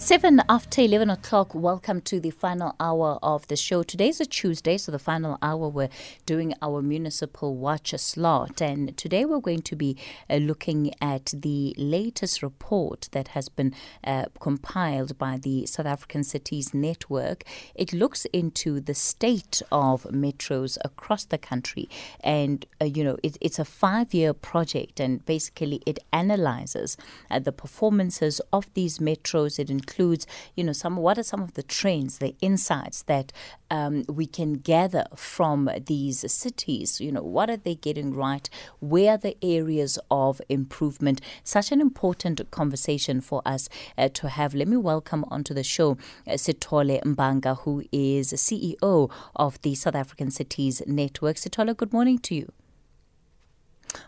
It's seven after 11 o'clock. Welcome to the final hour of the show. Today's a Tuesday, so the final hour we're doing our municipal watch slot. And today we're going to be uh, looking at the latest report that has been uh, compiled by the South African Cities Network. It looks into the state of metros across the country. And, uh, you know, it, it's a five year project, and basically it analyzes uh, the performances of these metros. It includes, you know, some what are some of the trends, the insights that um, we can gather from these cities. You know, what are they getting right? Where are the areas of improvement? Such an important conversation for us uh, to have. Let me welcome onto the show uh, Sithole Mbanga, who is CEO of the South African Cities Network. Sithole, good morning to you.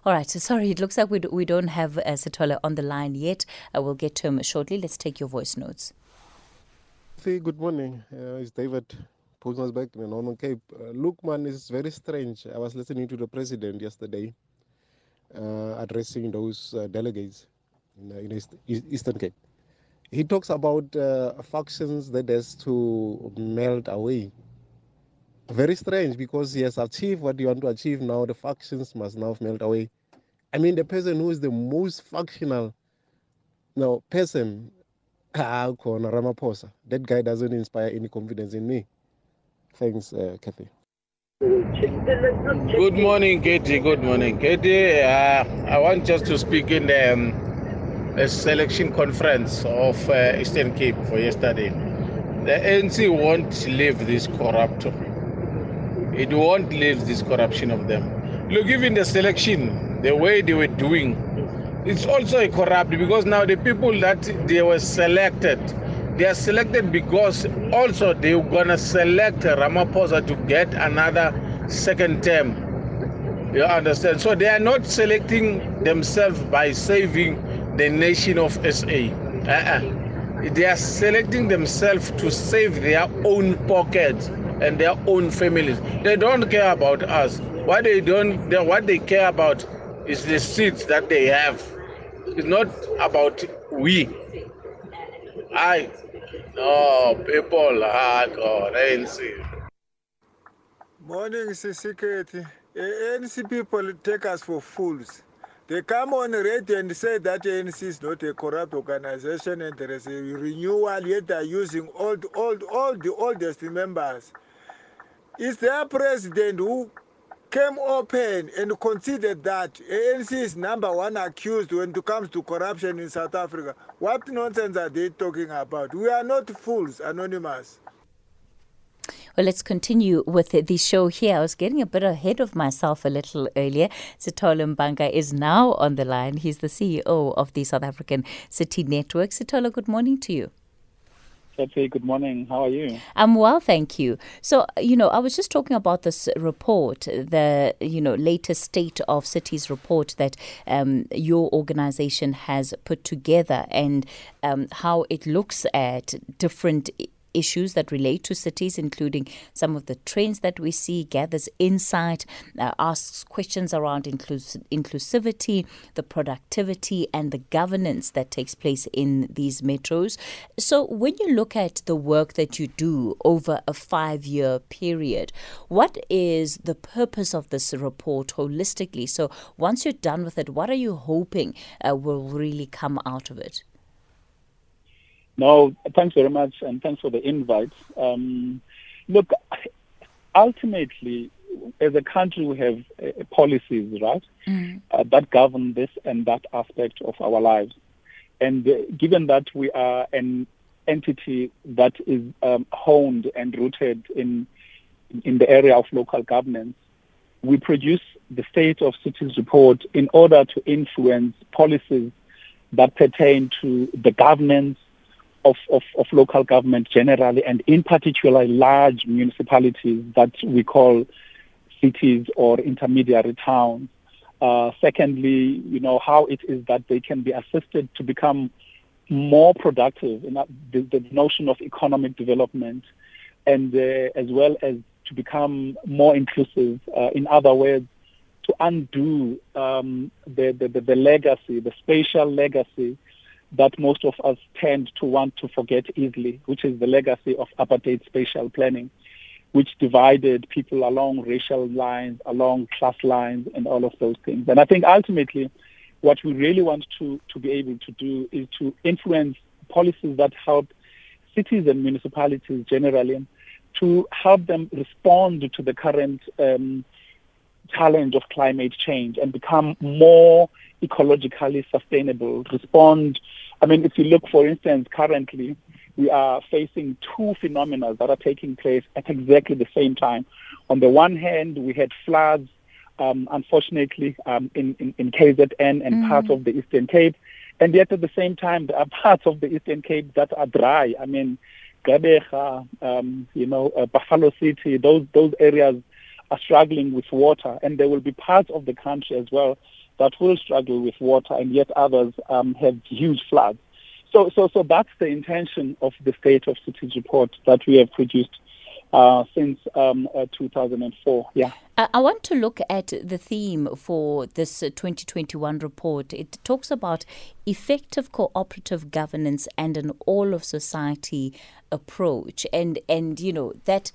All right. So sorry, it looks like we, do, we don't have uh, Sithole on the line yet. Uh, we'll get to him shortly. Let's take your voice notes. Good morning. Uh, it's David Posnersbeck in the Northern Cape. Uh, look, man, it's very strange. I was listening to the president yesterday uh, addressing those uh, delegates in, uh, in East, Eastern Cape. He talks about uh, factions that has to melt away very strange because he has achieved what you want to achieve now. The factions must now melt away. I mean, the person who is the most factional now person, ah, Ramaphosa, that guy doesn't inspire any confidence in me. Thanks, uh, Kathy. Good morning, Katie. Good morning, Katie. Uh, I want just to speak in the, um, the selection conference of uh, Eastern Cape for yesterday. The ANC won't leave this corrupt it won't leave this corruption of them. Look, even the selection, the way they were doing, it's also a corrupt because now the people that they were selected, they are selected because also they're gonna select Ramaphosa to get another second term. You understand? So they are not selecting themselves by saving the nation of SA. Uh-uh. They are selecting themselves to save their own pockets and their own families. They don't care about us. What they don't, they, what they care about is the seats that they have. It's not about we. I, no, people, ah, God, ANC. Morning, Sisiketi. ANC people take us for fools. They come on radio and say that ANC is not a corrupt organization and there is a renewal, yet they are using all, all, all the oldest members. Is their president who came open and considered that ANC is number one accused when it comes to corruption in South Africa. What nonsense are they talking about? We are not fools, Anonymous. Well, let's continue with the show here. I was getting a bit ahead of myself a little earlier. Sithole Mbanga is now on the line. He's the CEO of the South African City Network. Sithole, good morning to you. Kathy, good morning. How are you? I'm well, thank you. So, you know, I was just talking about this report, the, you know, latest State of Cities report that um, your organization has put together and um, how it looks at different issues that relate to cities, including some of the trends that we see, gathers insight, uh, asks questions around inclus- inclusivity, the productivity, and the governance that takes place in these metros. So, when you look at the work that you do over a five year period, what is the purpose of this report holistically? So, once you're done with it, what are you hoping uh, will really come out of it? No, thanks very much, and thanks for the invite. Um, look, ultimately, as a country, we have uh, policies, right, mm. uh, that govern this and that aspect of our lives. And uh, given that we are an entity that is um, honed and rooted in in the area of local governance, we produce the State of Cities report in order to influence policies that pertain to the governance of, of, of local government generally, and in particular large municipalities that we call cities or intermediary towns. Uh, secondly, you know, how it is that they can be assisted to become more productive in the, the notion of economic development and uh, as well as to become more inclusive. Uh, in other words, to undo um, the, the, the legacy, the spatial legacy that most of us tend to want to forget easily, which is the legacy of apartheid spatial planning, which divided people along racial lines, along class lines, and all of those things. And I think ultimately, what we really want to, to be able to do is to influence policies that help cities and municipalities generally to help them respond to the current um, challenge of climate change and become more ecologically sustainable, respond. I mean, if you look, for instance, currently, we are facing two phenomena that are taking place at exactly the same time. On the one hand, we had floods, um, unfortunately, um, in, in, in, KZN and mm. parts of the Eastern Cape. And yet at the same time, there are parts of the Eastern Cape that are dry. I mean, Gqeberha, um, you know, uh, Buffalo City, those, those areas are struggling with water. And there will be parts of the country as well that will struggle with water, and yet others um, have huge floods. So, so, so that's the intention of the State of Cities report that we have produced uh, since um, uh, 2004. Yeah. I want to look at the theme for this uh, 2021 report. It talks about effective cooperative governance and an all of society approach and and you know that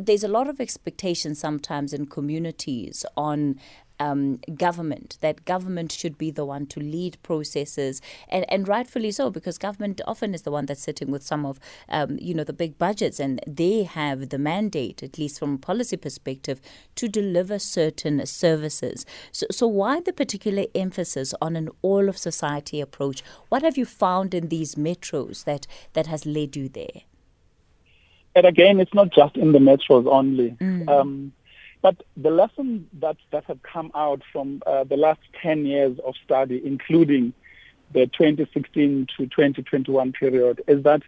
there's a lot of expectation sometimes in communities on um, government, that government should be the one to lead processes, and, and rightfully so, because government often is the one that's sitting with some of, um, you know, the big budgets, and they have the mandate, at least from a policy perspective, to deliver certain services. So, so why the particular emphasis on an all of society approach? What have you found in these metros that, that has led you there? And again, it's not just in the metros only. Mm. Um, but the lesson that, that have come out from uh, the last 10 years of study, including the 2016 to 2021 period, is that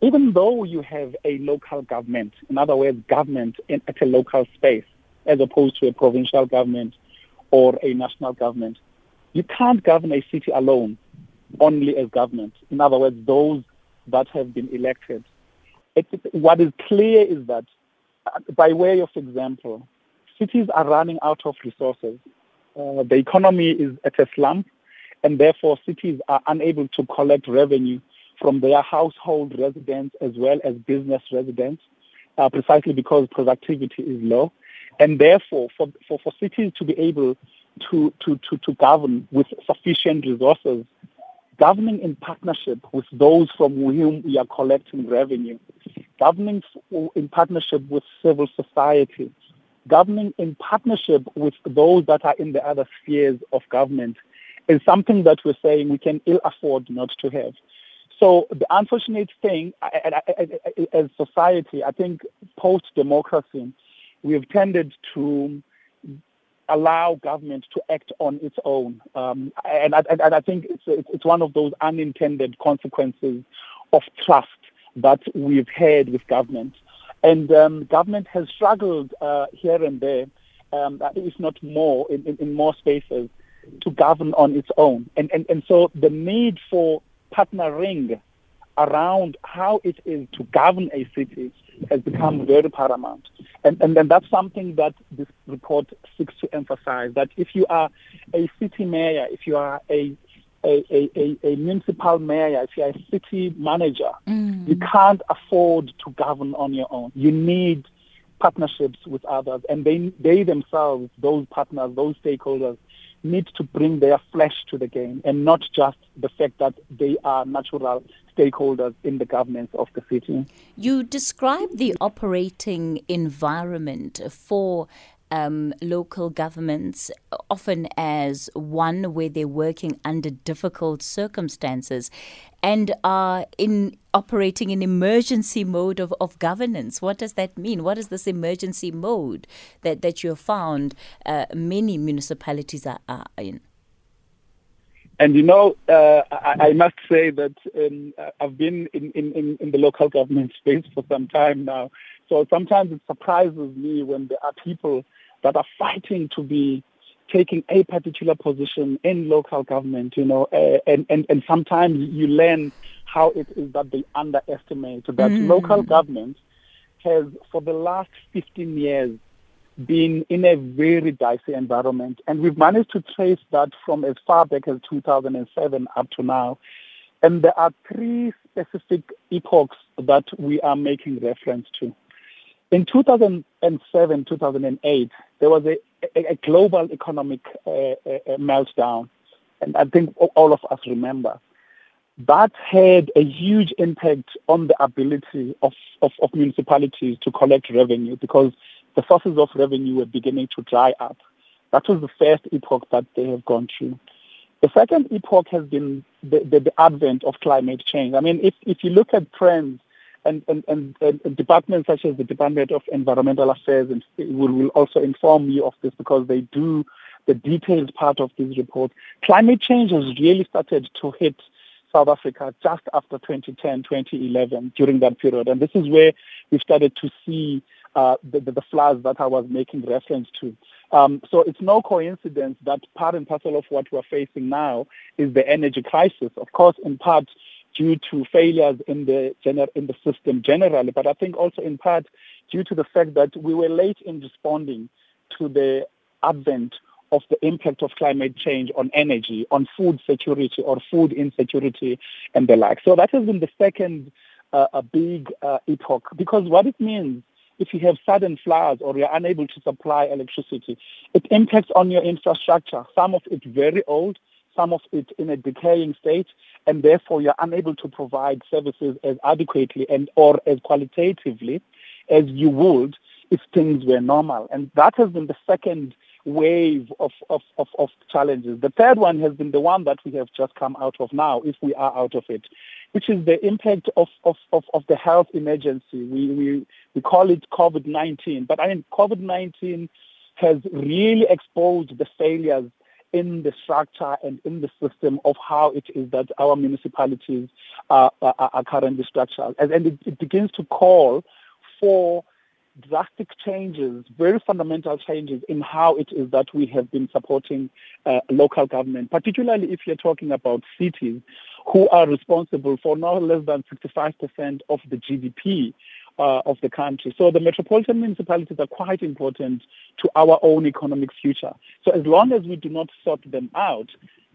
even though you have a local government, in other words, government in, at a local space, as opposed to a provincial government or a national government, you can't govern a city alone, only as government. In other words, those that have been elected. It, what is clear is that, uh, by way of example, cities are running out of resources. Uh, the economy is at a slump, and therefore cities are unable to collect revenue from their household residents as well as business residents, uh, precisely because productivity is low. And therefore, for, for, for cities to be able to, to, to, to govern with sufficient resources, governing in partnership with those from whom we are collecting revenue, governing in partnership with civil society, governing in partnership with those that are in the other spheres of government is something that we're saying we can ill afford not to have. So the unfortunate thing as society, I think post-democracy, we have tended to allow government to act on its own. Um, and, I, and, I, think it's, it's one of those unintended consequences of trust that we've had with government. And um, government has struggled uh, here and there, um, if not more, in, in, in, more spaces, to govern on its own. And, and, and so the need for partnering around how it is to govern a city has become very paramount. And, and then that's something that this report seeks to emphasize, that if you are a city mayor, if you are a a, a, a, municipal mayor, if you're a city manager, mm. you can't afford to govern on your own. You need partnerships with others, and they they themselves, those partners, those stakeholders, need to bring their flesh to the game, and not just the fact that they are natural stakeholders in the governance of the city. You describe the operating environment for um, local governments often as one where they're working under difficult circumstances and are in operating in emergency mode of, of governance. What does that mean? What is this emergency mode that, that you have found uh, many municipalities are, are, in? And you know, uh, I, I, must say that um, I've been in, in, in the local government space for some time now. So sometimes it surprises me when there are people that are fighting to be taking a particular position in local government, you know, uh, and, and, and sometimes you learn how it is that they underestimate that mm. local government has, for the last 15 years, been in a very dicey environment. And we've managed to trace that from as far back as 2007 up to now. And there are three specific epochs that we are making reference to. In 2007, 2008, there was a, a, a global economic uh, uh, meltdown. And I think all of us remember. That had a huge impact on the ability of, of, of municipalities to collect revenue because the sources of revenue were beginning to dry up. That was the first epoch that they have gone through. The second epoch has been the, the, the, advent of climate change. I mean, if, if you look at trends and, and, and, and departments such as the Department of Environmental Affairs and will, will also inform you of this because they do the detailed part of this report. Climate change has really started to hit South Africa just after 2010, 2011, during that period. And this is where we started to see uh, the, the, the, floods that I was making reference to. Um, so it's no coincidence that part and parcel of what we're facing now is the energy crisis. Of course, in part due to failures in the gener- in the system generally, but I think also in part due to the fact that we were late in responding to the advent of the impact of climate change on energy, on food security or food insecurity and the like. So that has been the second uh, a big uh, epoch because what it means if you have sudden floods or you're unable to supply electricity, it impacts on your infrastructure. Some of it very old, some of it in a decaying state, and therefore you're unable to provide services as adequately and or as qualitatively as you would if things were normal. And that has been the second wave of, of, of, of, challenges. The third one has been the one that we have just come out of now, if we are out of it, which is the impact of, of, of, of the health emergency. We, we, we call it COVID 19. But I mean, COVID 19 has really exposed the failures in the structure and in the system of how it is that our municipalities are, are, are currently structured. And, and it, it begins to call for drastic changes, very fundamental changes in how it is that we have been supporting uh, local government, particularly if you're talking about cities who are responsible for no less than 65% of the GDP uh, of the country. So the metropolitan municipalities are quite important to our own economic future. So as long as we do not sort them out,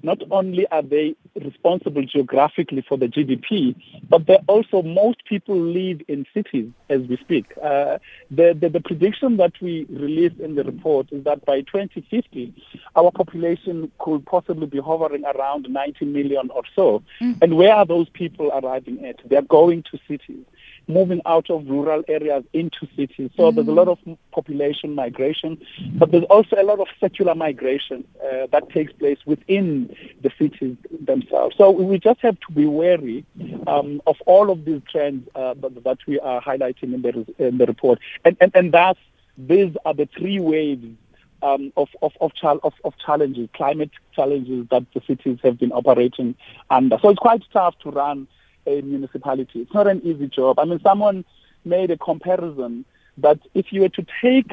not only are they responsible geographically for the GDP, but they also, most people live in cities as we speak. Uh, the, the, the, prediction that we released in the report is that by 2050, our population could possibly be hovering around 90 million or so. Mm. And where are those people arriving at? They're going to cities moving out of rural areas into cities. So mm. there's a lot of population migration, but there's also a lot of circular migration uh, that takes place within the cities themselves. So we just have to be wary um, of all of these trends uh, that we are highlighting in the, in the report. And, and, and that's, these are the three waves um, of, of, of, of, of, challenges, climate challenges that the cities have been operating under. So it's quite tough to run a municipality. It's not an easy job. I mean, someone made a comparison that if you were to take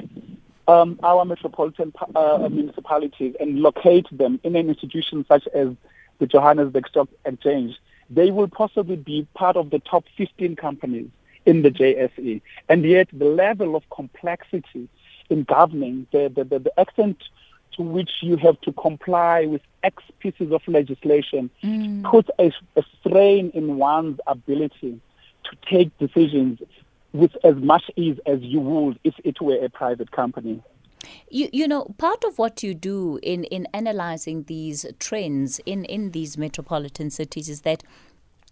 um, our metropolitan uh, municipalities and locate them in an institution such as the Johannesburg Stock Exchange, they will possibly be part of the top 15 companies in the JSE. And yet the level of complexity in governing, the, the, the, the extent to which you have to comply with X pieces of legislation mm. puts a, a strain in one's ability to take decisions with as much ease as you would if it were a private company. You, you know, part of what you do in, in analyzing these trends in, in these metropolitan cities is that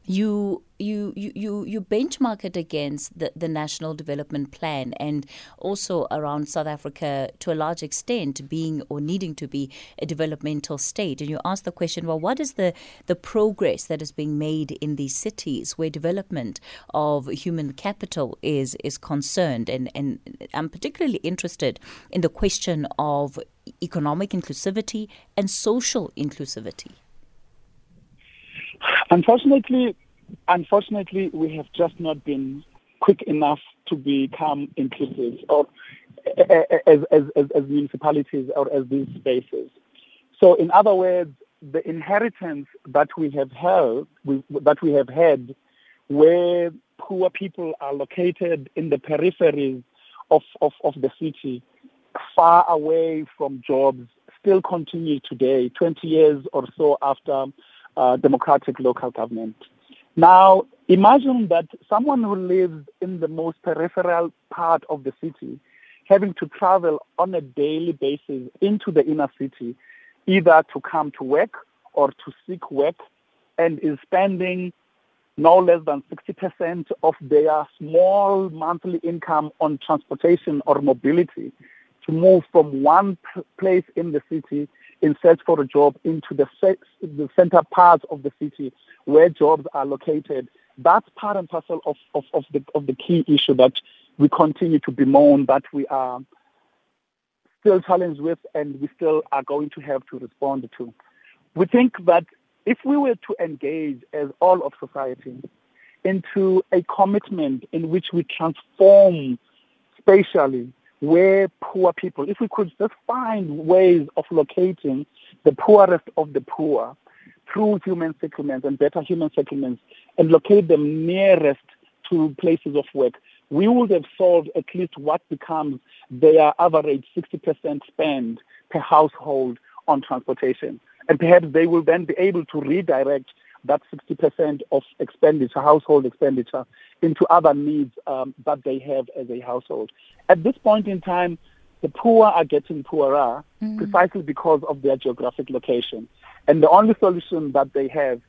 you you you you benchmark it against the, the national development plan and also around South Africa to a large extent being or needing to be a developmental state. And you ask the question well what is the the progress that is being made in these cities where development of human capital is is concerned? And and I'm particularly interested in the question of economic inclusivity and social inclusivity Unfortunately, unfortunately, we have just not been quick enough to become inclusive or as, as, as, as municipalities or as these spaces. So, in other words, the inheritance that we have held, we, that we have had, where poor people are located in the peripheries of, of, of the city, far away from jobs, still continue today, 20 years or so after uh, democratic local government. Now, imagine that someone who lives in the most peripheral part of the city having to travel on a daily basis into the inner city, either to come to work or to seek work, and is spending no less than 60% of their small monthly income on transportation or mobility to move from one place in the city in search for a job into the, the center parts of the city where jobs are located. That's part and parcel of, of, of, the, of the key issue that we continue to bemoan, that we are still challenged with and we still are going to have to respond to. We think that if we were to engage as all of society into a commitment in which we transform spatially where poor people, if we could just find ways of locating the poorest of the poor through human settlements and better human settlements and locate them nearest to places of work, we would have solved at least what becomes their average 60% spend per household on transportation. And perhaps they will then be able to redirect that 60% of expenditure, household expenditure, into other needs um, that they have as a household. At this point in time, the poor are getting poorer mm-hmm. precisely because of their geographic location. And the only solution that they have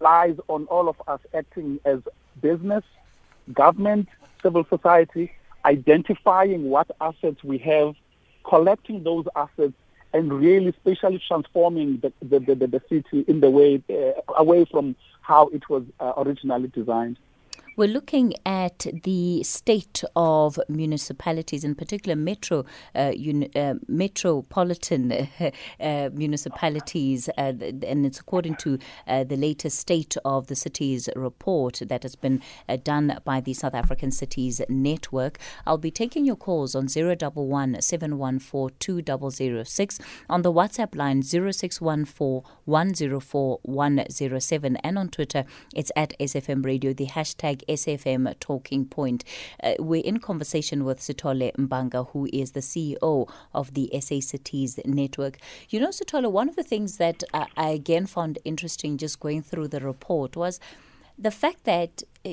lies on all of us acting as business, government, civil society, identifying what assets we have, collecting those assets, and really spatially transforming the, the, the, the city in the way uh, away from how it was uh, originally designed. We're looking at the state of municipalities, in particular metro, uh, un- uh, metropolitan uh, municipalities, uh, and it's according to uh, the latest state of the cities report that has been uh, done by the South African Cities Network. I'll be taking your calls on 011 714 2006 on the WhatsApp line 0614 104 107 and on Twitter it's at SFM Radio. The hashtag SFM Talking Point. Uh, we're in conversation with Sithole Mbanga, who is the CEO of the SA Cities Network. You know, Sithole, one of the things that I again found interesting just going through the report was the fact that uh,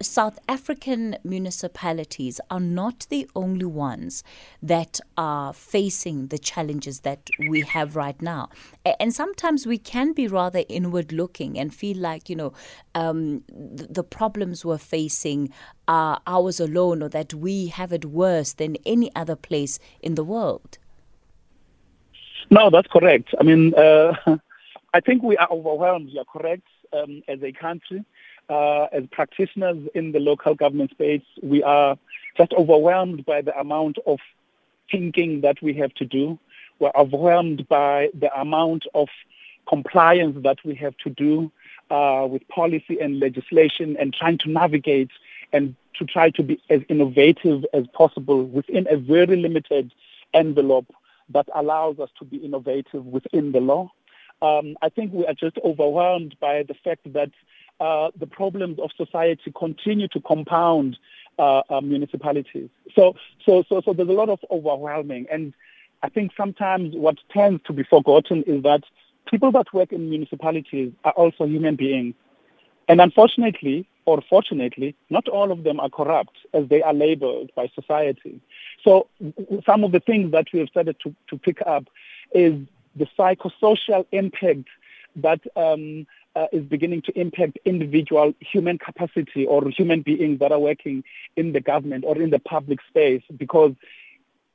South African municipalities are not the only ones that are facing the challenges that we have right now. And sometimes we can be rather inward looking and feel like, you know, um, the problems we're facing are ours alone or that we have it worse than any other place in the world. No, that's correct. I mean, uh, I think we are overwhelmed. You're correct um, as a country. Uh, as practitioners in the local government space, we are just overwhelmed by the amount of thinking that we have to do. We're overwhelmed by the amount of compliance that we have to do uh, with policy and legislation and trying to navigate and to try to be as innovative as possible within a very limited envelope that allows us to be innovative within the law. Um, I think we are just overwhelmed by the fact that uh, the problems of society continue to compound uh, uh, municipalities. So, so, so, so there's a lot of overwhelming. And I think sometimes what tends to be forgotten is that people that work in municipalities are also human beings. And unfortunately, or fortunately, not all of them are corrupt as they are labeled by society. So some of the things that we have started to, to pick up is the psychosocial impact that um, uh, is beginning to impact individual human capacity or human beings that are working in the government or in the public space because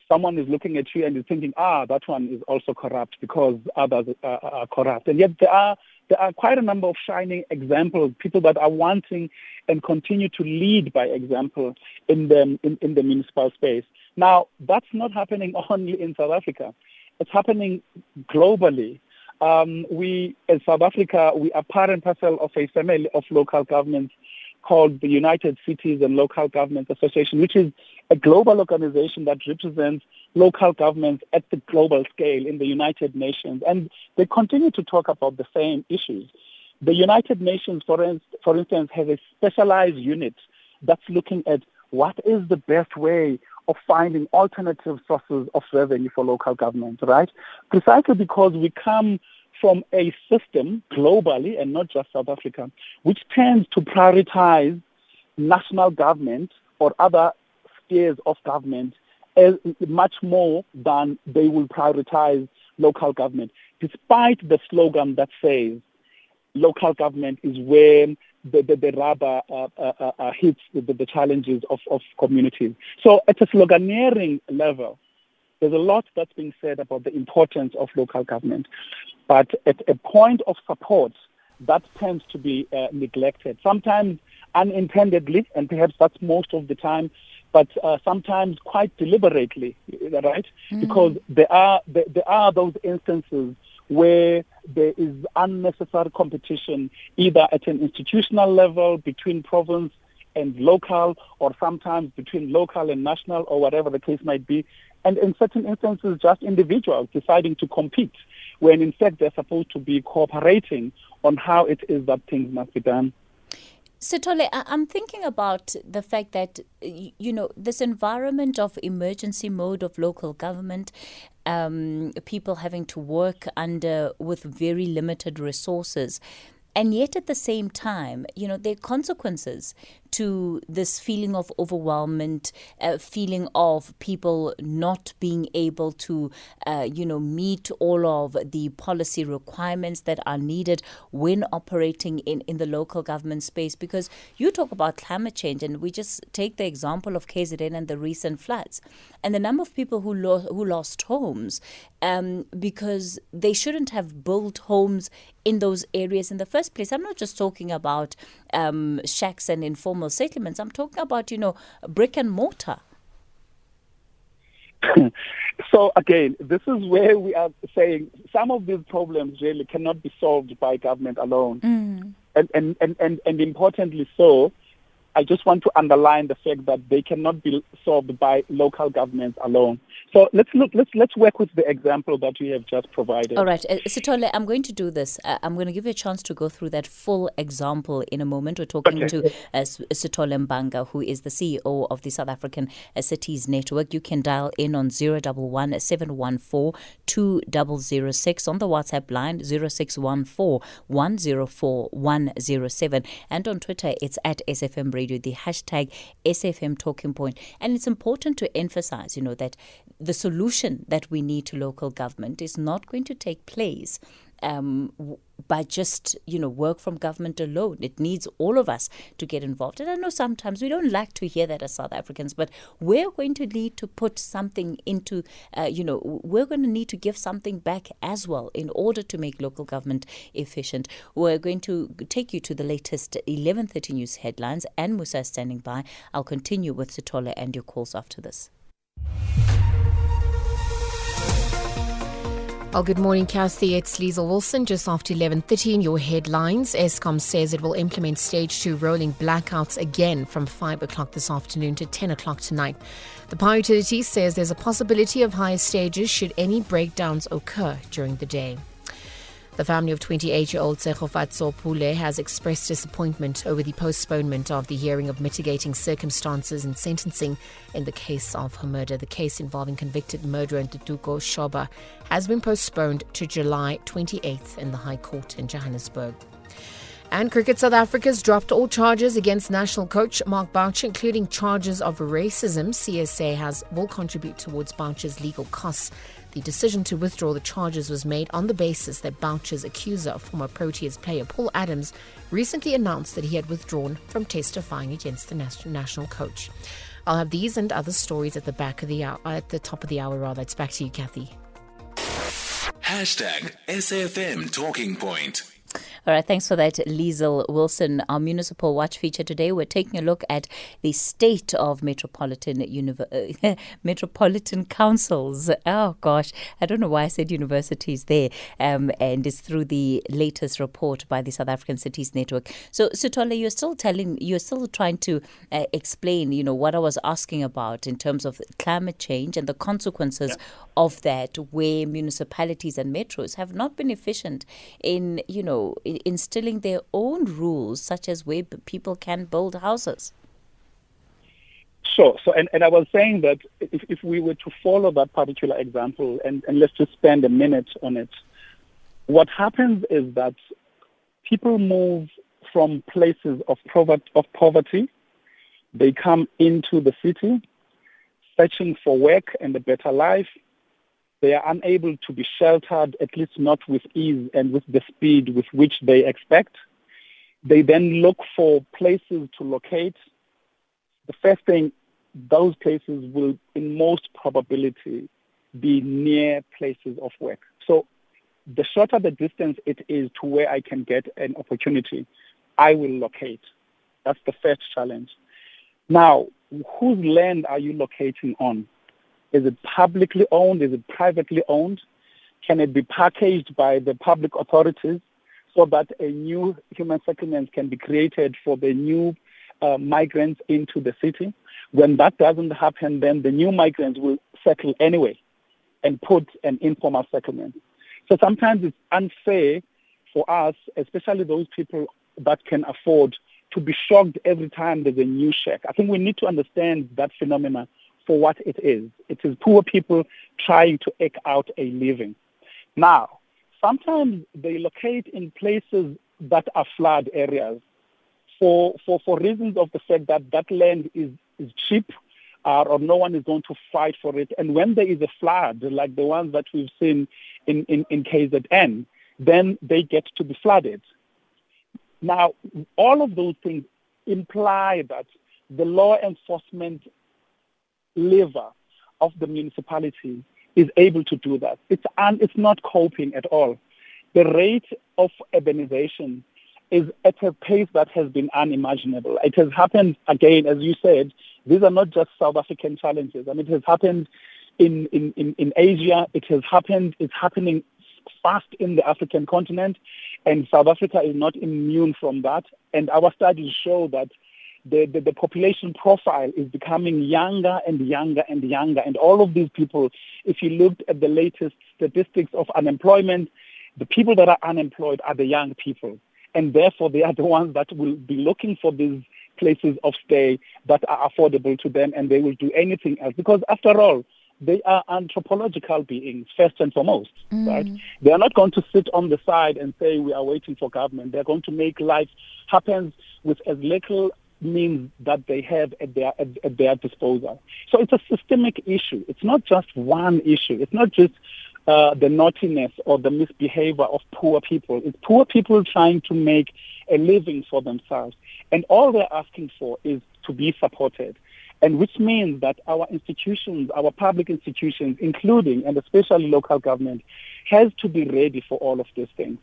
someone is looking at you and is thinking, ah, that one is also corrupt because others are, are corrupt. And yet there are there are quite a number of shining examples, people that are wanting and continue to lead by example in the, in, in the municipal space. Now, that's not happening only in South Africa. It's happening globally. Um, we, in South Africa, we are part and parcel of a family of local governments called the United Cities and Local Governments Association, which is a global organization that represents local governments at the global scale in the United Nations. And they continue to talk about the same issues. The United Nations, for, in, for instance, has a specialized unit that's looking at what is the best way of finding alternative sources of revenue for local government, right? Precisely because we come from a system globally and not just South Africa, which tends to prioritize national government or other spheres of government as much more than they will prioritize local government, despite the slogan that says local government is where the, the, the rubber uh, uh, uh, uh hits the, the, challenges of, of communities. So at a sloganeering level, there's a lot that's being said about the importance of local government. But at a point of support, that tends to be uh, neglected. Sometimes unintendedly, and perhaps that's most of the time, but uh, sometimes quite deliberately, right? Mm. Because there are there, there are those instances where there is unnecessary competition, either at an institutional level between province and local, or sometimes between local and national, or whatever the case might be. And in certain instances, just individuals deciding to compete, when in fact they're supposed to be cooperating on how it is that things must be done. Sithole, I'm thinking about the fact that, you know, this environment of emergency mode of local government, um, people having to work under with very limited resources. And yet, at the same time, you know, there are consequences to this feeling of overwhelmment, uh, feeling of people not being able to, uh, you know, meet all of the policy requirements that are needed when operating in, in the local government space. Because you talk about climate change, and we just take the example of KZN and the recent floods, and the number of people who, lo- who lost homes um, because they shouldn't have built homes in those areas in the first place. I'm not just talking about um, shacks and informal settlements. I'm talking about, you know, brick and mortar. so again, this is where we are saying some of these problems really cannot be solved by government alone. Mm. And, and, and, and, and importantly so, I just want to underline the fact that they cannot be solved by local governments alone. So let's look. Let's let's work with the example that we have just provided. All right, uh, Sithole, I'm going to do this. Uh, I'm going to give you a chance to go through that full example in a moment. We're talking okay. to uh, Sithole Mbanga, who is the CEO of the South African uh, Cities Network. You can dial in on zero double one seven one four two double zero six on the WhatsApp line zero six one four one zero four one zero seven, and on Twitter it's at SFM Radio, the hashtag SFM Talking Point, and it's important to emphasize, you know, that the solution that we need to local government is not going to take place um, by just you know work from government alone. It needs all of us to get involved. And I know sometimes we don't like to hear that as South Africans, but we're going to need to put something into uh, you know we're going to need to give something back as well in order to make local government efficient. We're going to take you to the latest 11:30 news headlines, and Musa is standing by. I'll continue with Sithole and your calls after this. Well, good morning, Kathy. It's Liesl Wilson. Just after 11.30 in your headlines. Eskom says it will implement stage two rolling blackouts again from 5 o'clock this afternoon to 10 o'clock tonight. The power utility says there's a possibility of higher stages should any breakdowns occur during the day. The family of 28 year old Tsegofatso Pule has expressed disappointment over the postponement of the hearing of mitigating circumstances and sentencing in the case of her murder. The case involving convicted murderer Ntuthuko Shoba has been postponed to July 28th in the High Court in Johannesburg. And Cricket South Africa's dropped all charges against national coach Mark Boucher, including charges of racism. CSA has will contribute towards Boucher's legal costs the decision to withdraw the charges was made on the basis that Boucher's accuser, former Proteas player Paul Adams, recently announced that he had withdrawn from testifying against the national coach. I'll have these and other stories at the back of the hour, at the top of the hour, rather. It's back to you, Kathy. Hashtag SFM Talking Point. All right, thanks for that, Liesl Wilson. Our Municipal Watch feature today, we're taking a look at the state of metropolitan univer- uh, metropolitan councils. Oh gosh, I don't know why I said universities there. Um, and it's through the latest report by the South African Cities Network. So, Sithole, you're still telling, you're still trying to uh, explain, you know, what I was asking about in terms of climate change and the consequences yeah. of that, where municipalities and metros have not been efficient in, you know, instilling their own rules, such as where people can build houses? Sure. So, and, and I was saying that if, if we were to follow that particular example, and, and let's just spend a minute on it, what happens is that people move from places of of poverty. They come into the city searching for work and a better life. They are unable to be sheltered, at least not with ease and with the speed with which they expect. They then look for places to locate. The first thing, those places will, in most probability, be near places of work. So the shorter the distance it is to where I can get an opportunity, I will locate. That's the first challenge. Now, whose land are you locating on? Is it publicly owned? Is it privately owned? Can it be packaged by the public authorities so that a new human settlement can be created for the new uh, migrants into the city? When that doesn't happen, then the new migrants will settle anyway and put an informal settlement. So sometimes it's unfair for us, especially those people that can afford to be shocked every time there's a new shack. I think we need to understand that phenomena for what it is. It is poor people trying to eke out a living. Now, sometimes they locate in places that are flood areas for, for, for reasons of the fact that that land is, is cheap uh, or no one is going to fight for it. And when there is a flood, like the ones that we've seen in, in, in KZN, then they get to be flooded. Now, all of those things imply that the law enforcement lever of the municipality is able to do that. It's, un, it's not coping at all. The rate of urbanization is at a pace that has been unimaginable. It has happened again, as you said, these are not just South African challenges. I mean, it has happened in, in, in, in Asia, it has happened, it's happening fast in the African continent, and South Africa is not immune from that. And our studies show that the, the, the, population profile is becoming younger and younger and younger. And all of these people, if you looked at the latest statistics of unemployment, the people that are unemployed are the young people. And therefore, they are the ones that will be looking for these places of stay that are affordable to them and they will do anything else. Because after all, they are anthropological beings first and foremost, mm. right? They are not going to sit on the side and say we are waiting for government. They're going to make life happen with as little means that they have at their at, at their disposal. So it's a systemic issue. It's not just one issue. It's not just uh, the naughtiness or the misbehavior of poor people. It's poor people trying to make a living for themselves, and all they're asking for is to be supported and which means that our institutions, our public institutions, including and especially local government, has to be ready for all of these things.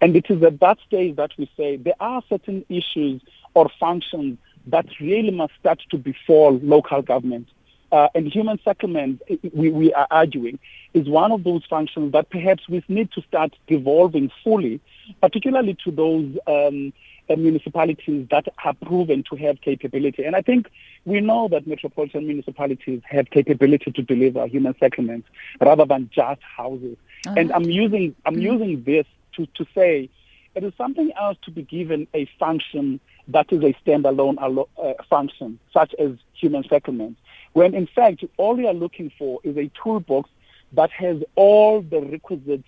And it is at that stage that we say there are certain issues or functions that really must start to befall local government. Uh, and human settlement, we, we are arguing, is one of those functions that perhaps we need to start devolving fully, particularly to those um, uh, municipalities that are proven to have capability. And I think we know that metropolitan municipalities have capability to deliver human settlements rather than just houses. Uh-huh. And I'm using I'm mm-hmm. using this to, to say it is something else to be given a function that is a standalone uh, function, such as human settlement, when in fact all you are looking for is a toolbox that has all the requisite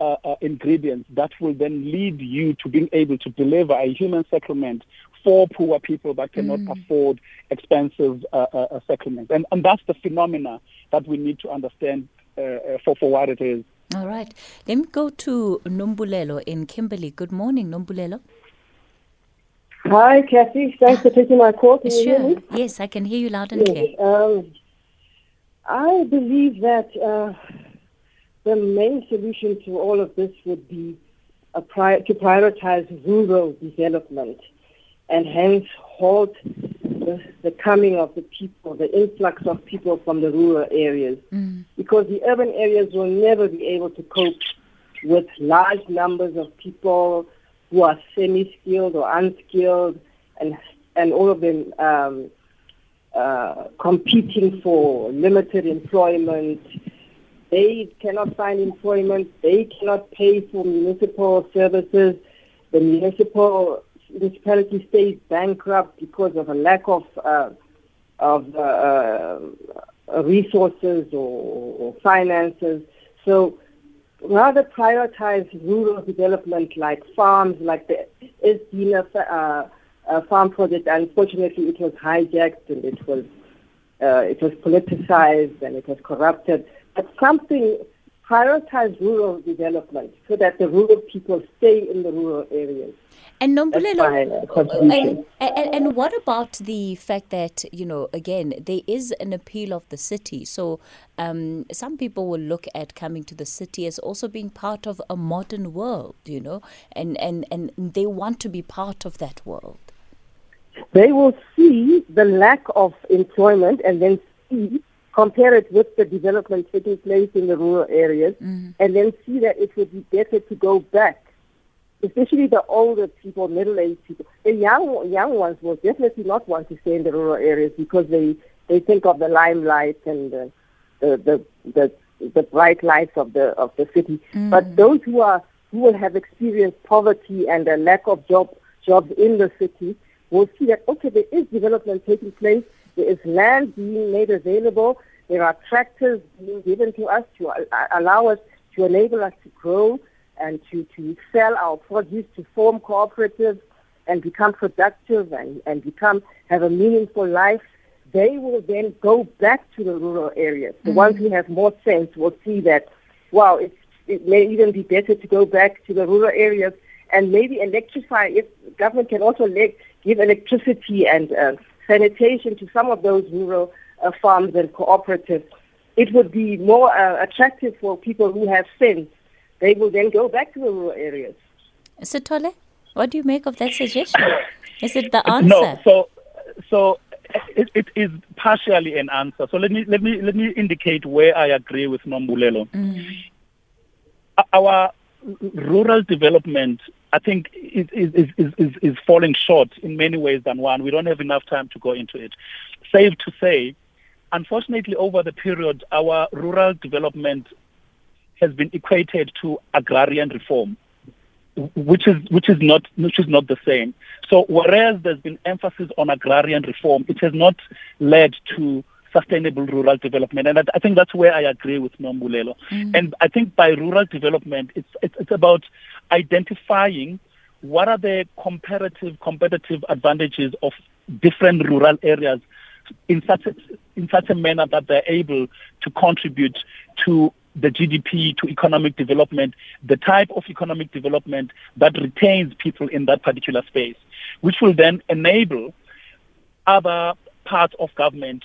uh, uh, ingredients that will then lead you to being able to deliver a human settlement for poor people that cannot mm. afford expensive uh, uh, uh, settlements. And, and that's the phenomena that we need to understand uh, for, for what it is. All right. Let me go to Nombulelo in Kimberley. Good morning, Nombulelo. Hi, Kathy. Thanks for taking my call. Can sure. Yes, I can hear you loud and yes. clear. Um, I believe that the main solution to all of this would be to prioritize rural development and hence halt the, the, coming of the people, the influx of people from the rural areas. Mm. Because the urban areas will never be able to cope with large numbers of people who are semi-skilled or unskilled and, and all of them um, uh, competing for limited employment they cannot find employment. They cannot pay for municipal services. The municipal municipality stays bankrupt because of a lack of uh, of uh, resources or, or finances. So rather prioritize rural development like farms, like the Estina uh, uh, farm project. Unfortunately, it was hijacked and it was uh, it was politicized and it was corrupted. But something prioritize rural development so that the rural people stay in the rural areas. And Nombulelo, uh, and, and, and, what about the fact that, you know, again, there is an appeal of the city. So um, some people will look at coming to the city as also being part of a modern world, you know, and, and, and they want to be part of that world. They will see the lack of employment and then see compare it with the development taking place in the rural areas, mm-hmm. and then see that it would be better to go back especially the older people, middle-aged people. The young young ones will definitely not want to stay in the rural areas because they they think of the limelight and the the the, the, the bright lights of the of the city. Mm. But those who are who will have experienced poverty and a lack of job jobs in the city will see that okay, there is development taking place. There is land being made available. There are tractors being given to us to allow us to enable us to grow and to, to sell our produce, to form cooperatives and become productive and, and become have a meaningful life, they will then go back to the rural areas. The mm-hmm. ones who have more sense will see that, wow, it's, it may even be better to go back to the rural areas and maybe electrify. If government can also le- give electricity and uh, sanitation to some of those rural uh, farms and cooperatives, it would be more uh, attractive for people who have sense they will then go back to the rural areas. Sithole, what do you make of that suggestion? Is it the answer? No, so so it, it is partially an answer. So let me let me let me indicate where I agree with Nombulelo. Mm. Our rural development, I think, is, is, is, is, falling short in many ways than one. We don't have enough time to go into it. Safe to say, unfortunately, over the period, our rural development has been equated to agrarian reform, which is which is not which is not the same. So whereas there's been emphasis on agrarian reform, it has not led to sustainable rural development. And I, I think that's where I agree with Nombulelo. Mm. And I think by rural development, it's, it's, it's about identifying what are the comparative competitive advantages of different rural areas in such a, in such a manner that they're able to contribute to the GDP to economic development, the type of economic development that retains people in that particular space, which will then enable other parts of government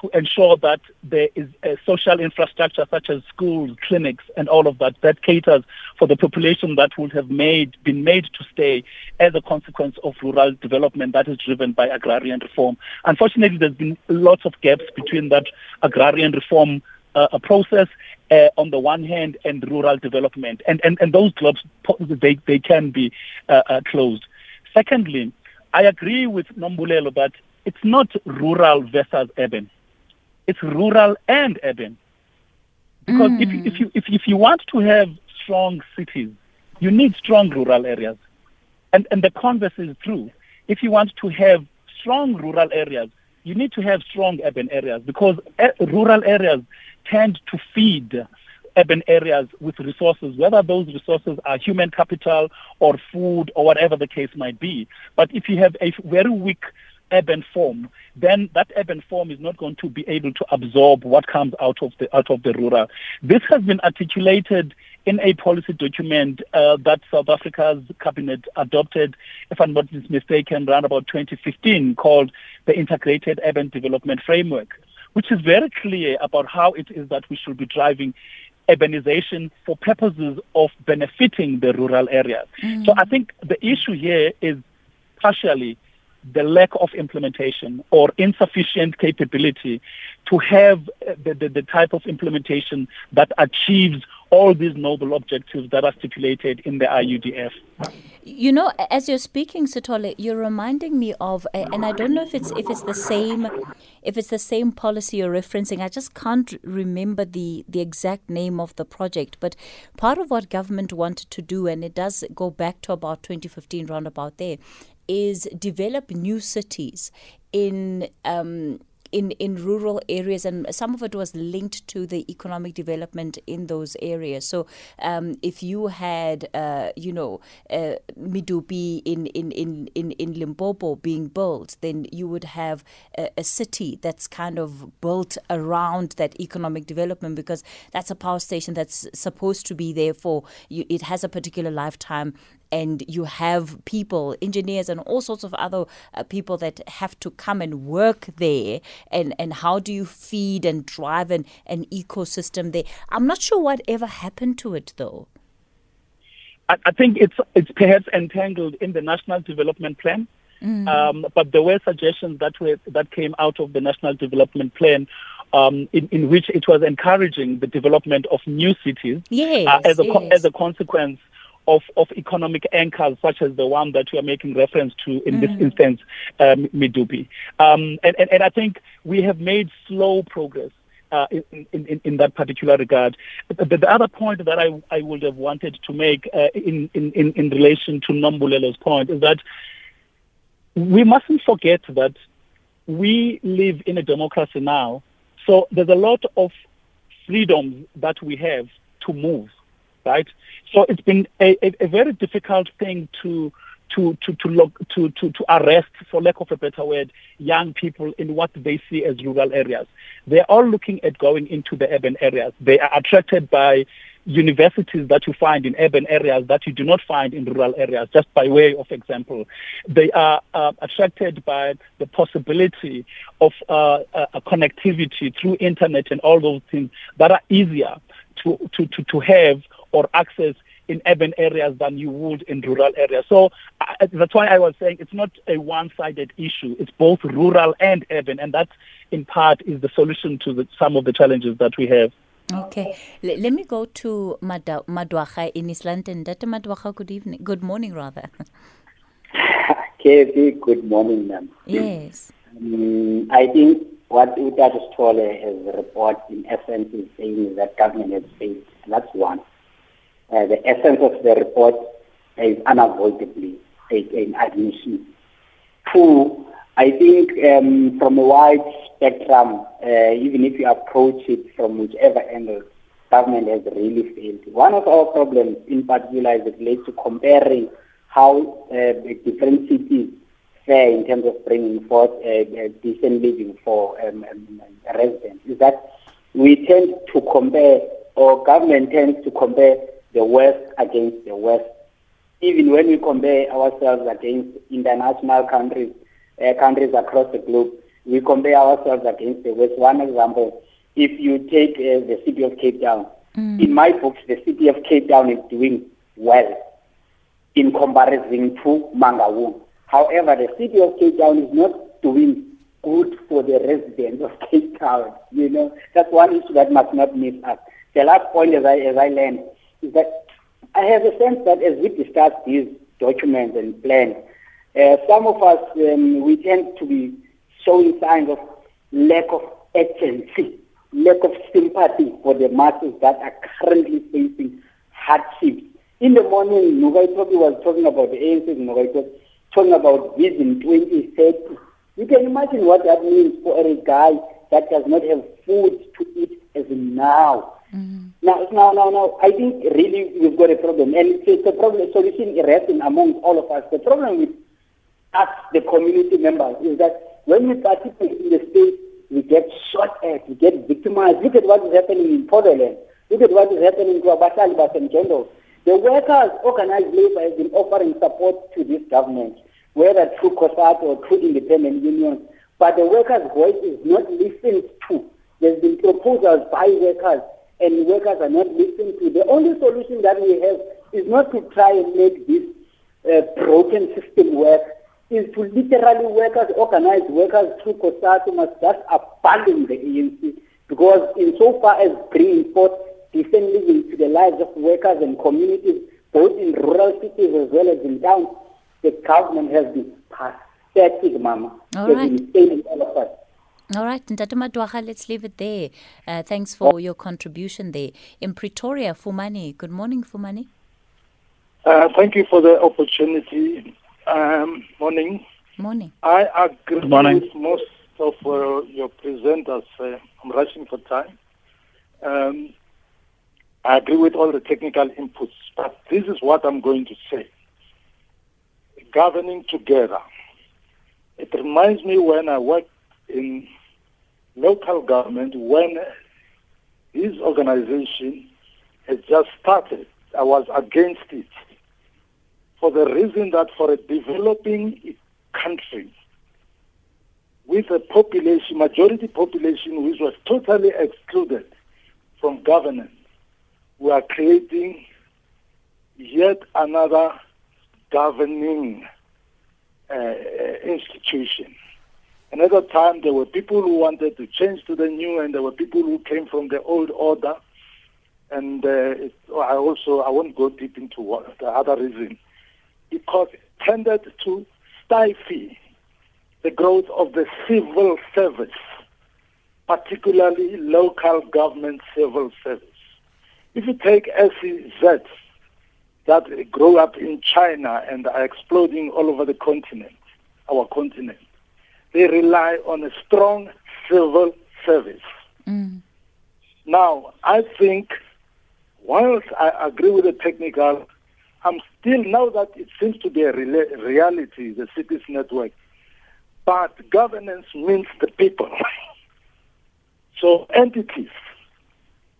to ensure that there is a social infrastructure such as schools, clinics, and all of that that caters for the population that would have made been made to stay as a consequence of rural development that is driven by agrarian reform. Unfortunately, there's been lots of gaps between that agrarian reform uh, process uh, on the one hand and rural development. And, and, and those clubs, they, they can be uh, uh, closed. Secondly, I agree with Nombulelo that it's not rural versus urban. It's rural and urban. Because mm. if, if, you, if, if you want to have strong cities, you need strong rural areas. And, and the converse is true. If you want to have strong rural areas, you need to have strong urban areas because uh, rural areas tend to feed urban areas with resources, whether those resources are human capital or food or whatever the case might be. But if you have a very weak urban form, then that urban form is not going to be able to absorb what comes out of the out of the rural. This has been articulated in a policy document uh, that South Africa's cabinet adopted, if I'm not mistaken, around about 2015, called the Integrated Urban Development Framework which is very clear about how it is that we should be driving urbanization for purposes of benefiting the rural areas. Mm. So I think the issue here is partially the lack of implementation or insufficient capability to have uh, the, the, the, type of implementation that achieves all these noble objectives that are stipulated in the IUDF. You know, as you're speaking, Sithole, you're reminding me of, and I don't know if it's if it's the same, if it's the same policy you're referencing. I just can't remember the the exact name of the project. But part of what government wanted to do, and it does go back to about 2015, roundabout there, is develop new cities in um, in, in rural areas, and some of it was linked to the economic development in those areas. So, um, if you had, uh, you know, uh, Medupi in, in, in, in, in Limpopo being built, then you would have a, a city that's kind of built around that economic development because that's a power station that's supposed to be there for you, it has a particular lifetime and you have people, engineers, and all sorts of other uh, people that have to come and work there. And, and how do you feed and drive an, an ecosystem there? I'm not sure what ever happened to it, though. I, I think it's it's perhaps entangled in the national development plan. Mm. Um, but there were suggestions that were that came out of the national development plan um, in, in which it was encouraging the development of new cities yes, uh, as, a, yes. as a consequence of, of economic anchors such as the one that we are making reference to in mm. this instance, um, Medupi. Um, and, and, and I think we have made slow progress. Uh, in, in, in, that particular regard. But the other point that I, I would have wanted to make uh, in, in, in relation to Nombulelo's point is that we mustn't forget that we live in a democracy now. So there's a lot of freedom that we have to move right? So it's been a, a, a very difficult thing to to to to, look, to to to arrest, for lack of a better word, young people in what they see as rural areas. They're all looking at going into the urban areas. They are attracted by universities that you find in urban areas that you do not find in rural areas, just by way of example. They are uh, attracted by the possibility of uh, uh, connectivity through internet and all those things that are easier to, to, to, to have or access in urban areas than you would in rural areas. So uh, that's why I was saying it's not a one-sided issue. It's both rural and urban, and that, in part, is the solution to the, some of the challenges that we have. Okay, L- let me go to Mad- Madwacha in East London. Dr. Madwacha, good evening. Good morning, rather. Kathy, good morning, ma'am. Yes. Um, I think what Uta Stole has reported in essence is saying that government has failed. That's one. Uh, the essence of the report is unavoidably an admission. Two, I think um, from a wide spectrum, uh, even if you approach it from whichever angle, government has really failed. One of our problems in particular is related to comparing how uh, different cities fare in terms of bringing forth uh, decent living for um, um, residents. Is that we tend to compare, or government tends to compare the West against the West. Even when we compare ourselves against international countries, uh, countries across the globe, we compare ourselves against the West. One example, if you take uh, the city of Cape Town, mm. in my books, the city of Cape Town is doing well in comparison to Mangaung. However, the city of Cape Town is not doing good for the residents of Cape Town. You know, that's one issue that must not miss us. The last point, as I as I learned, is that I have a sense that as we discuss these documents and plans, uh, some of us, um, we tend to be showing signs of lack of agency, lack of sympathy for the masses that are currently facing hardships. In the morning, Nugaitobi was talking about the ANC, Nugaitobi talking about Vision 2030. You can imagine what that means for a guy that does not have food to eat as now. Mm-hmm. Now, now, now, now, I think really we've got a problem, and it's, it's a problem. Solution resting among all of us. The problem with us, the community members, is that when we participate in the state, we get shot at, we get victimized. Look at what is happening in Portland. Look at what is happening to Abatalibas and Kendall. The workers, organized labor, has been offering support to this government, whether through COSATU or through independent unions. But the workers' voice is not listened to. There's been proposals by workers and workers are not listened to. The only solution that we have is not to try and make this uh, broken system work, is to literally workers, organized workers through COSATU must just abandon the ANC because in so far as bringing forth decent living to the lives of workers and communities, both in rural cities as well as in towns, the government has been pathetic, Mama. All has right. been failing all of us. All right, Ntate Madwacha, let's leave it there. Uh, thanks for your contribution there. In Pretoria, Fumani. Good morning, Fumani. Uh, thank you for the opportunity. Um, morning. Morning. I agree morning. with most of uh, your presenters. Uh, I'm rushing for time. Um, I agree with all the technical inputs, but this is what I'm going to say. Governing together. It reminds me when I worked in local government when this organization had just started. I was against it for the reason that for a developing country with a population, majority population which was totally excluded from governance, we are creating yet another governing uh, institution. Another time, there were people who wanted to change to the new, and there were people who came from the old order. And uh, it, I also, I won't go deep into what, the other reason, because it tended to stifle the growth of the civil service, particularly local government civil service. If you take SEZ that grow up in China and are exploding all over the continent, our continent, they rely on a strong civil service. Mm. Now, I think, whilst I agree with the technical, I'm still, now that it seems to be a reality, the cities network, but governance means the people. so entities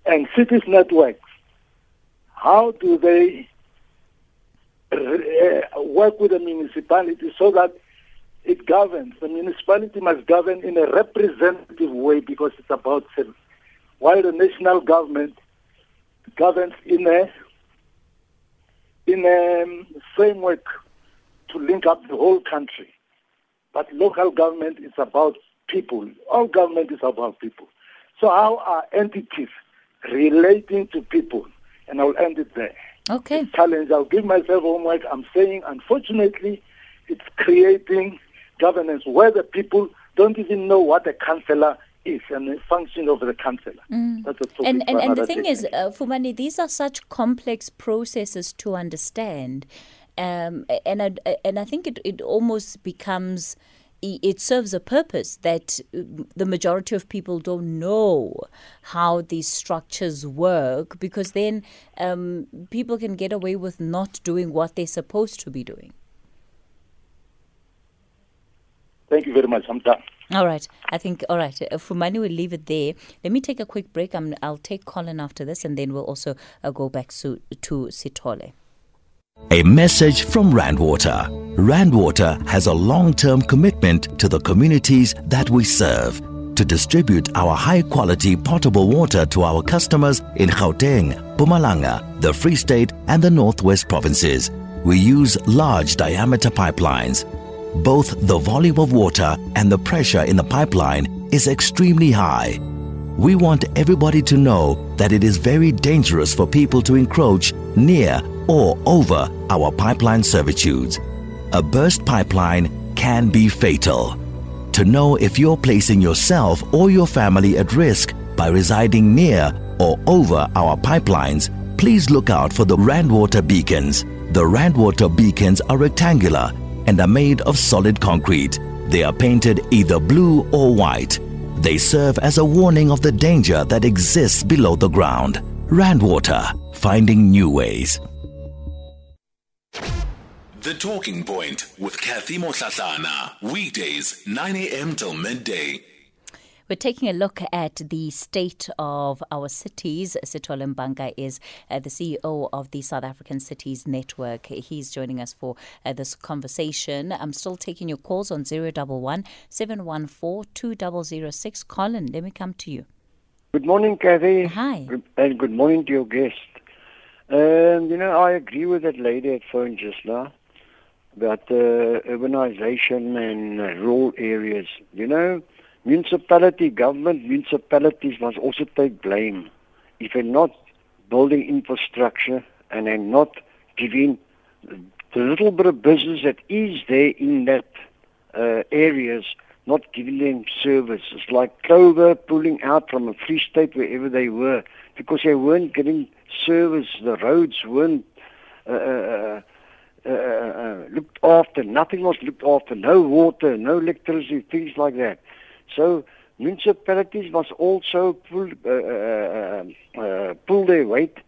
and cities networks, how do they work with the municipality so that it governs. The municipality must govern in a representative way because it's about service. While the national government governs in a in a um, framework to link up the whole country. But local government is about people. All government is about people. So how are entities relating to people? And I'll end it there. Okay. Challenge. I'll give myself homework. I'm saying, unfortunately, it's creating governance where the people don't even know what a councillor is and the function of the councillor. Mm. That's a and and, and the thing is, uh, Fumani, these are such complex processes to understand. Um, and I, and I think it, it almost becomes it serves a purpose that uh, the majority of people don't know how these structures work because then um, people can get away with not doing what they're supposed to be doing. Thank you very much. I'm done. All right. I think, all right. Uh, Fumani, we'll leave it there. Let me take a quick break. i will take Colin after this, and then we'll also uh, go back to, to Sithole. A message from Rand Water. Randwater has a long term commitment to the communities that we serve to distribute our high quality potable water to our customers in Gauteng, Mpumalanga, the Free State, and the Northwest provinces. We use large diameter pipelines both the volume of water and the pressure in the pipeline is extremely high. We want everybody to know that it is very dangerous for people to encroach near or over our pipeline servitudes. A burst pipeline can be fatal. To know if you're placing yourself or your family at risk by residing near or over our pipelines, please look out for the Rand Water beacons. The Rand Water beacons are rectangular and are made of solid concrete. They are painted either blue or white. They serve as a warning of the danger that exists below the ground. Rand Water, finding new ways. The Talking Point with Kathy Motlatlana. Weekdays, 9 a.m. till midday. We're taking a look at the state of our cities. Mbanga is uh, the CEO of the South African Cities Network. He's joining us for uh, this conversation. I'm still taking your calls on 011 714 2006. Colin, let me come to you. Good morning, Kathy. Hi. And good morning to your guest. Um, you know, I agree with that lady at phone just now about uh, urbanization and rural areas. You know, municipality, government, municipalities must also take blame. If they're not building infrastructure and they're not giving the little bit of business that is there in that uh, areas, not giving them services, like Clover pulling out from a free state wherever they were because they weren't getting service. The roads weren't uh, uh, uh, uh looked after. Nothing was looked after. No water, no electricity, things like that. So municipalities must also pull, uh, uh, uh, pull their weight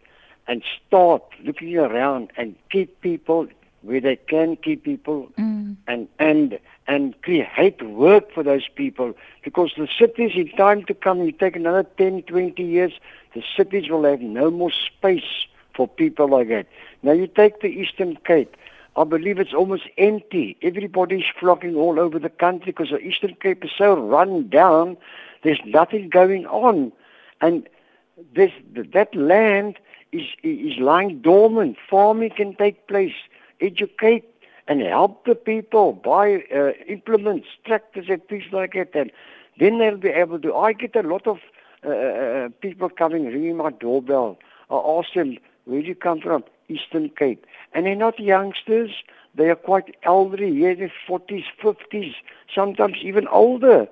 and start looking around and keep people where they can keep people mm. and and and create work for those people. Because the cities in time to come you take another 10 20 years the cities will have no more space for people like that. Now you take the eastern cape I believe it's almost empty. Everybody's flocking all over the country because the Eastern Cape is so run down. There's nothing going on, and this that land is is lying dormant. Farming can take place. Educate and help the people buy uh, implements, tractors, and things like that. And then they'll be able to. I get a lot of uh, uh, people coming ringing my doorbell. I ask them, "Where do you come from?" Eastern Cape. And they're not youngsters. They are quite elderly, yeah, in their 40s, 50s, sometimes even older.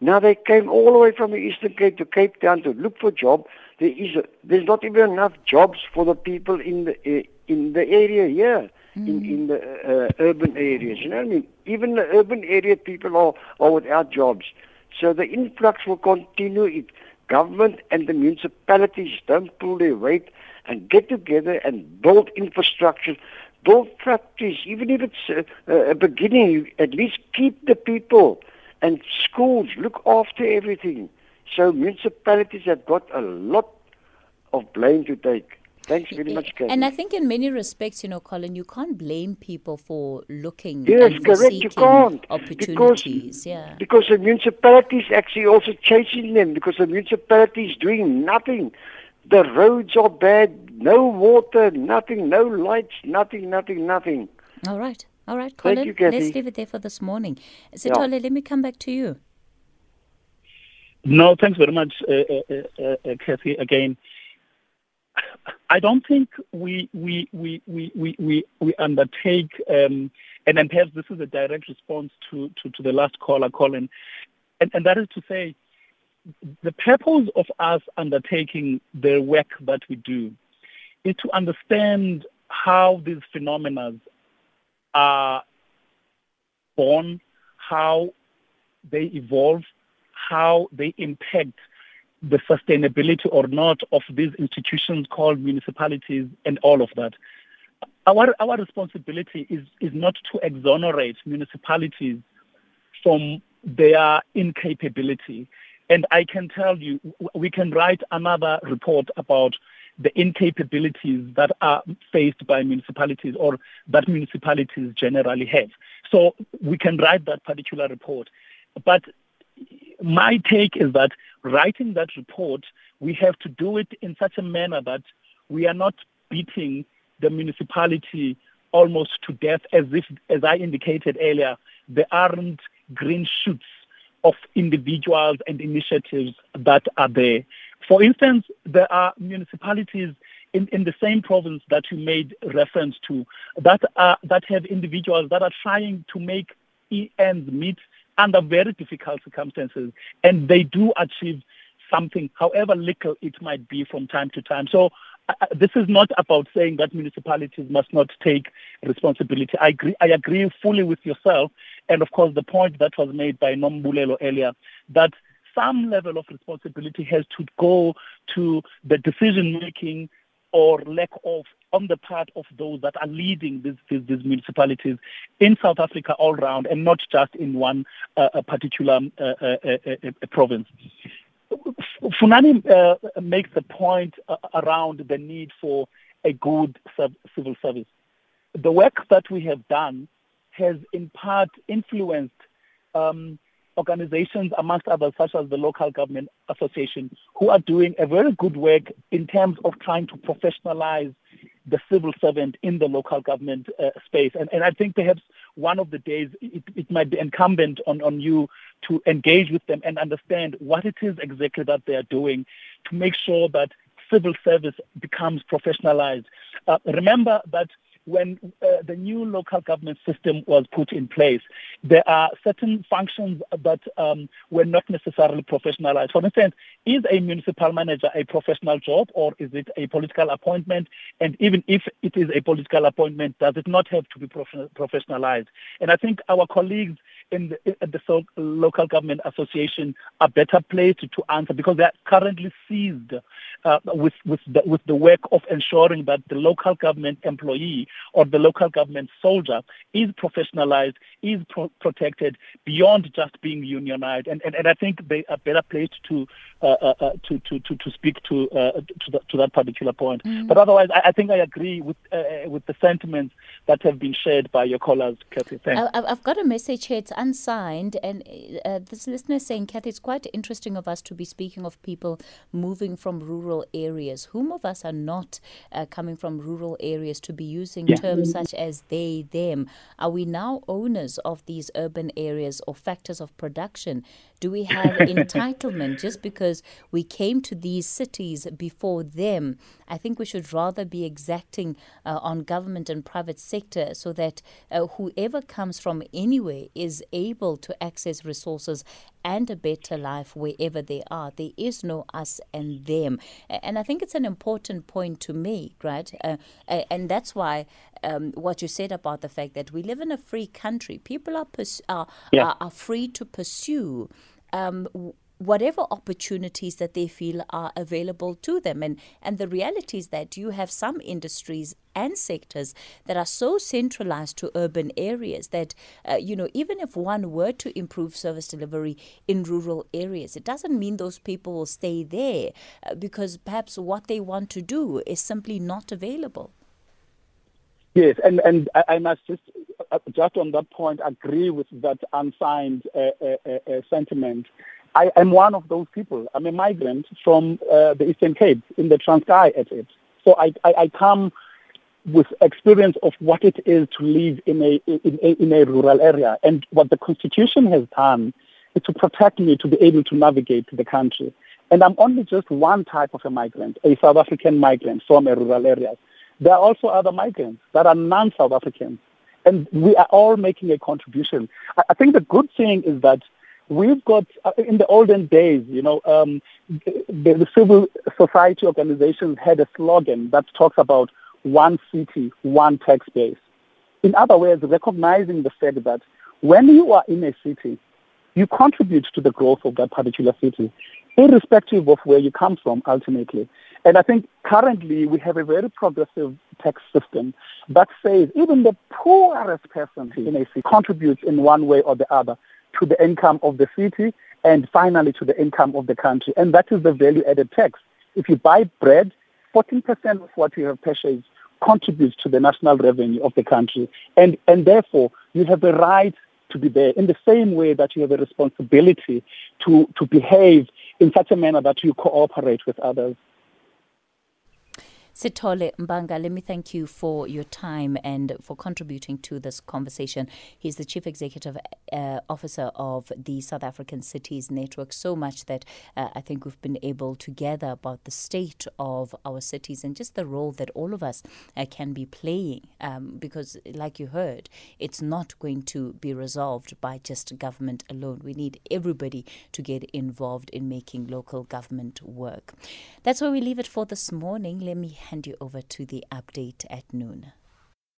Now they came all the way from the Eastern Cape to Cape Town to look for job. There is a, there's not even enough jobs for the people in the uh, in the area here, mm. in in the uh, urban areas. You know what I mean? Even the urban area people are are without jobs. So the influx will continue. If government and the municipalities don't pull their weight and get together and build infrastructure, build factories, even if it's a, a beginning, at least keep the people and schools, look after everything. So municipalities have got a lot of blame to take. Thanks very much, Kathy. And I think in many respects, you know, Colin, you can't blame people for looking yes, and correct, you can't. opportunities. Because, yeah. because the municipalities actually also chasing them because the municipalities doing nothing. The roads are bad, no water, nothing, no lights, nothing, nothing, nothing. All right. All right, Colin. Thank you, Kathy. Let's leave it there for this morning. Sithole, yeah. let me come back to you. No, thanks very much, uh, uh, uh, uh Kathy. Again, I don't think we we we we we we, we undertake, um, and then perhaps this is a direct response to to, to the last caller, Colin, and, and that is to say, the purpose of us undertaking the work that we do is to understand how these phenomena are born, how they evolve, how they impact the sustainability or not of these institutions called municipalities and all of that. Our, our responsibility is, is not to exonerate municipalities from their incapability. And I can tell you, we can write another report about the incapabilities that are faced by municipalities or that municipalities generally have. So we can write that particular report. But my take is that writing that report, we have to do it in such a manner that we are not beating the municipality almost to death as if, as I indicated earlier, there aren't green shoots of individuals and initiatives that are there. For instance, there are municipalities in, in the same province that you made reference to that are, that have individuals that are trying to make ends meet under very difficult circumstances, and they do achieve something, however little it might be from time to time. So uh, this is not about saying that municipalities must not take responsibility. I agree, I agree fully with yourself, and of course the point that was made by Nombulelo earlier that some level of responsibility has to go to the decision making or lack of on the part of those that are leading these, municipalities in South Africa all round and not just in one uh, particular uh, uh, uh, uh province. Funani uh, makes the point around the need for a good civil service. The work that we have done has in part influenced um, organizations, amongst others, such as the Local Government Association, who are doing a very good work in terms of trying to professionalize the civil servant in the local government uh, space. And, and I think perhaps one of the days it, it might be incumbent on, on you to engage with them and understand what it is exactly that they are doing to make sure that civil service becomes professionalized. Uh, remember that when uh, the new local government system was put in place, there are certain functions that um, were not necessarily professionalized. For instance, is a municipal manager a professional job or is it a political appointment? And even if it is a political appointment, does it not have to be professionalized? And I think our colleagues in the, in the so local government association are better placed to answer because they are currently seized uh, with with the, with the work of ensuring that the local government employee or the local government soldier is professionalized, is pro- protected beyond just being unionized, and, and and I think they are better placed to to, to to to speak to uh, to, the, to that particular point. Mm. But otherwise, I, I, think I agree with uh, with the sentiments that have been shared by your callers, Kathy. Thanks. I've got a message here. It's unsigned, and this listener is saying, Kathy, it's quite interesting of us to be speaking of people moving from rural areas. Whom of us are not coming from rural areas to be using yeah. terms such as they, them? Are we now owners of these urban areas or factors of production? Do we have entitlement just because we came to these cities before them? I think we should rather be exacting uh, on government and private sector so that uh, whoever comes from anywhere is able to access resources and a better life wherever they are. There is no us and them. And I think it's an important point to make, right? Uh, and that's why um, what you said about the fact that we live in a free country, people are, pers- are, yeah. are, are free to pursue um, whatever opportunities that they feel are available to them. And, and the reality is that you have some industries and sectors that are so centralized to urban areas that, uh, you know, even if one were to improve service delivery in rural areas, it doesn't mean those people will stay there uh, because perhaps what they want to do is simply not available. Yes, and, and I must just just on that point agree with that unsigned uh, uh, uh, uh, sentiment. I am one of those people. I'm a migrant from uh, the Eastern Cape in the Transkei at it. So I, I, I, come with experience of what it is to live in a, in a in a rural area, and what the Constitution has done is to protect me to be able to navigate the country. And I'm only just one type of a migrant, a South African migrant from a rural area. There are also other migrants that are non-South Africans, and we are all making a contribution. I think the good thing is that we've got, uh, in the olden days, you know, um, the, the, civil society organizations had a slogan that talks about one city, one tax base. In other words, recognizing the fact that when you are in a city, you contribute to the growth of that particular city, irrespective of where you come from ultimately. And I think currently we have a very progressive tax system that says even the poorest person in a city contributes in one way or the other to the income of the city and finally to the income of the country. And that is the value added tax. If you buy bread, 14% of what you have purchased contributes to the national revenue of the country. And, and therefore, you have the right to be there in the same way that you have a responsibility to, to behave in such a manner that you cooperate with others. Sithole Mbanga, let me thank you for your time and for contributing to this conversation. He's the Chief Executive uh, Officer of the South African Cities Network. So much that uh, I think we've been able to gather about the state of our cities and just the role that all of us uh, can be playing. Um, because, like you heard, it's not going to be resolved by just government alone. We need everybody to get involved in making local government work. That's where we leave it for this morning. Let me hand you over to the update at noon.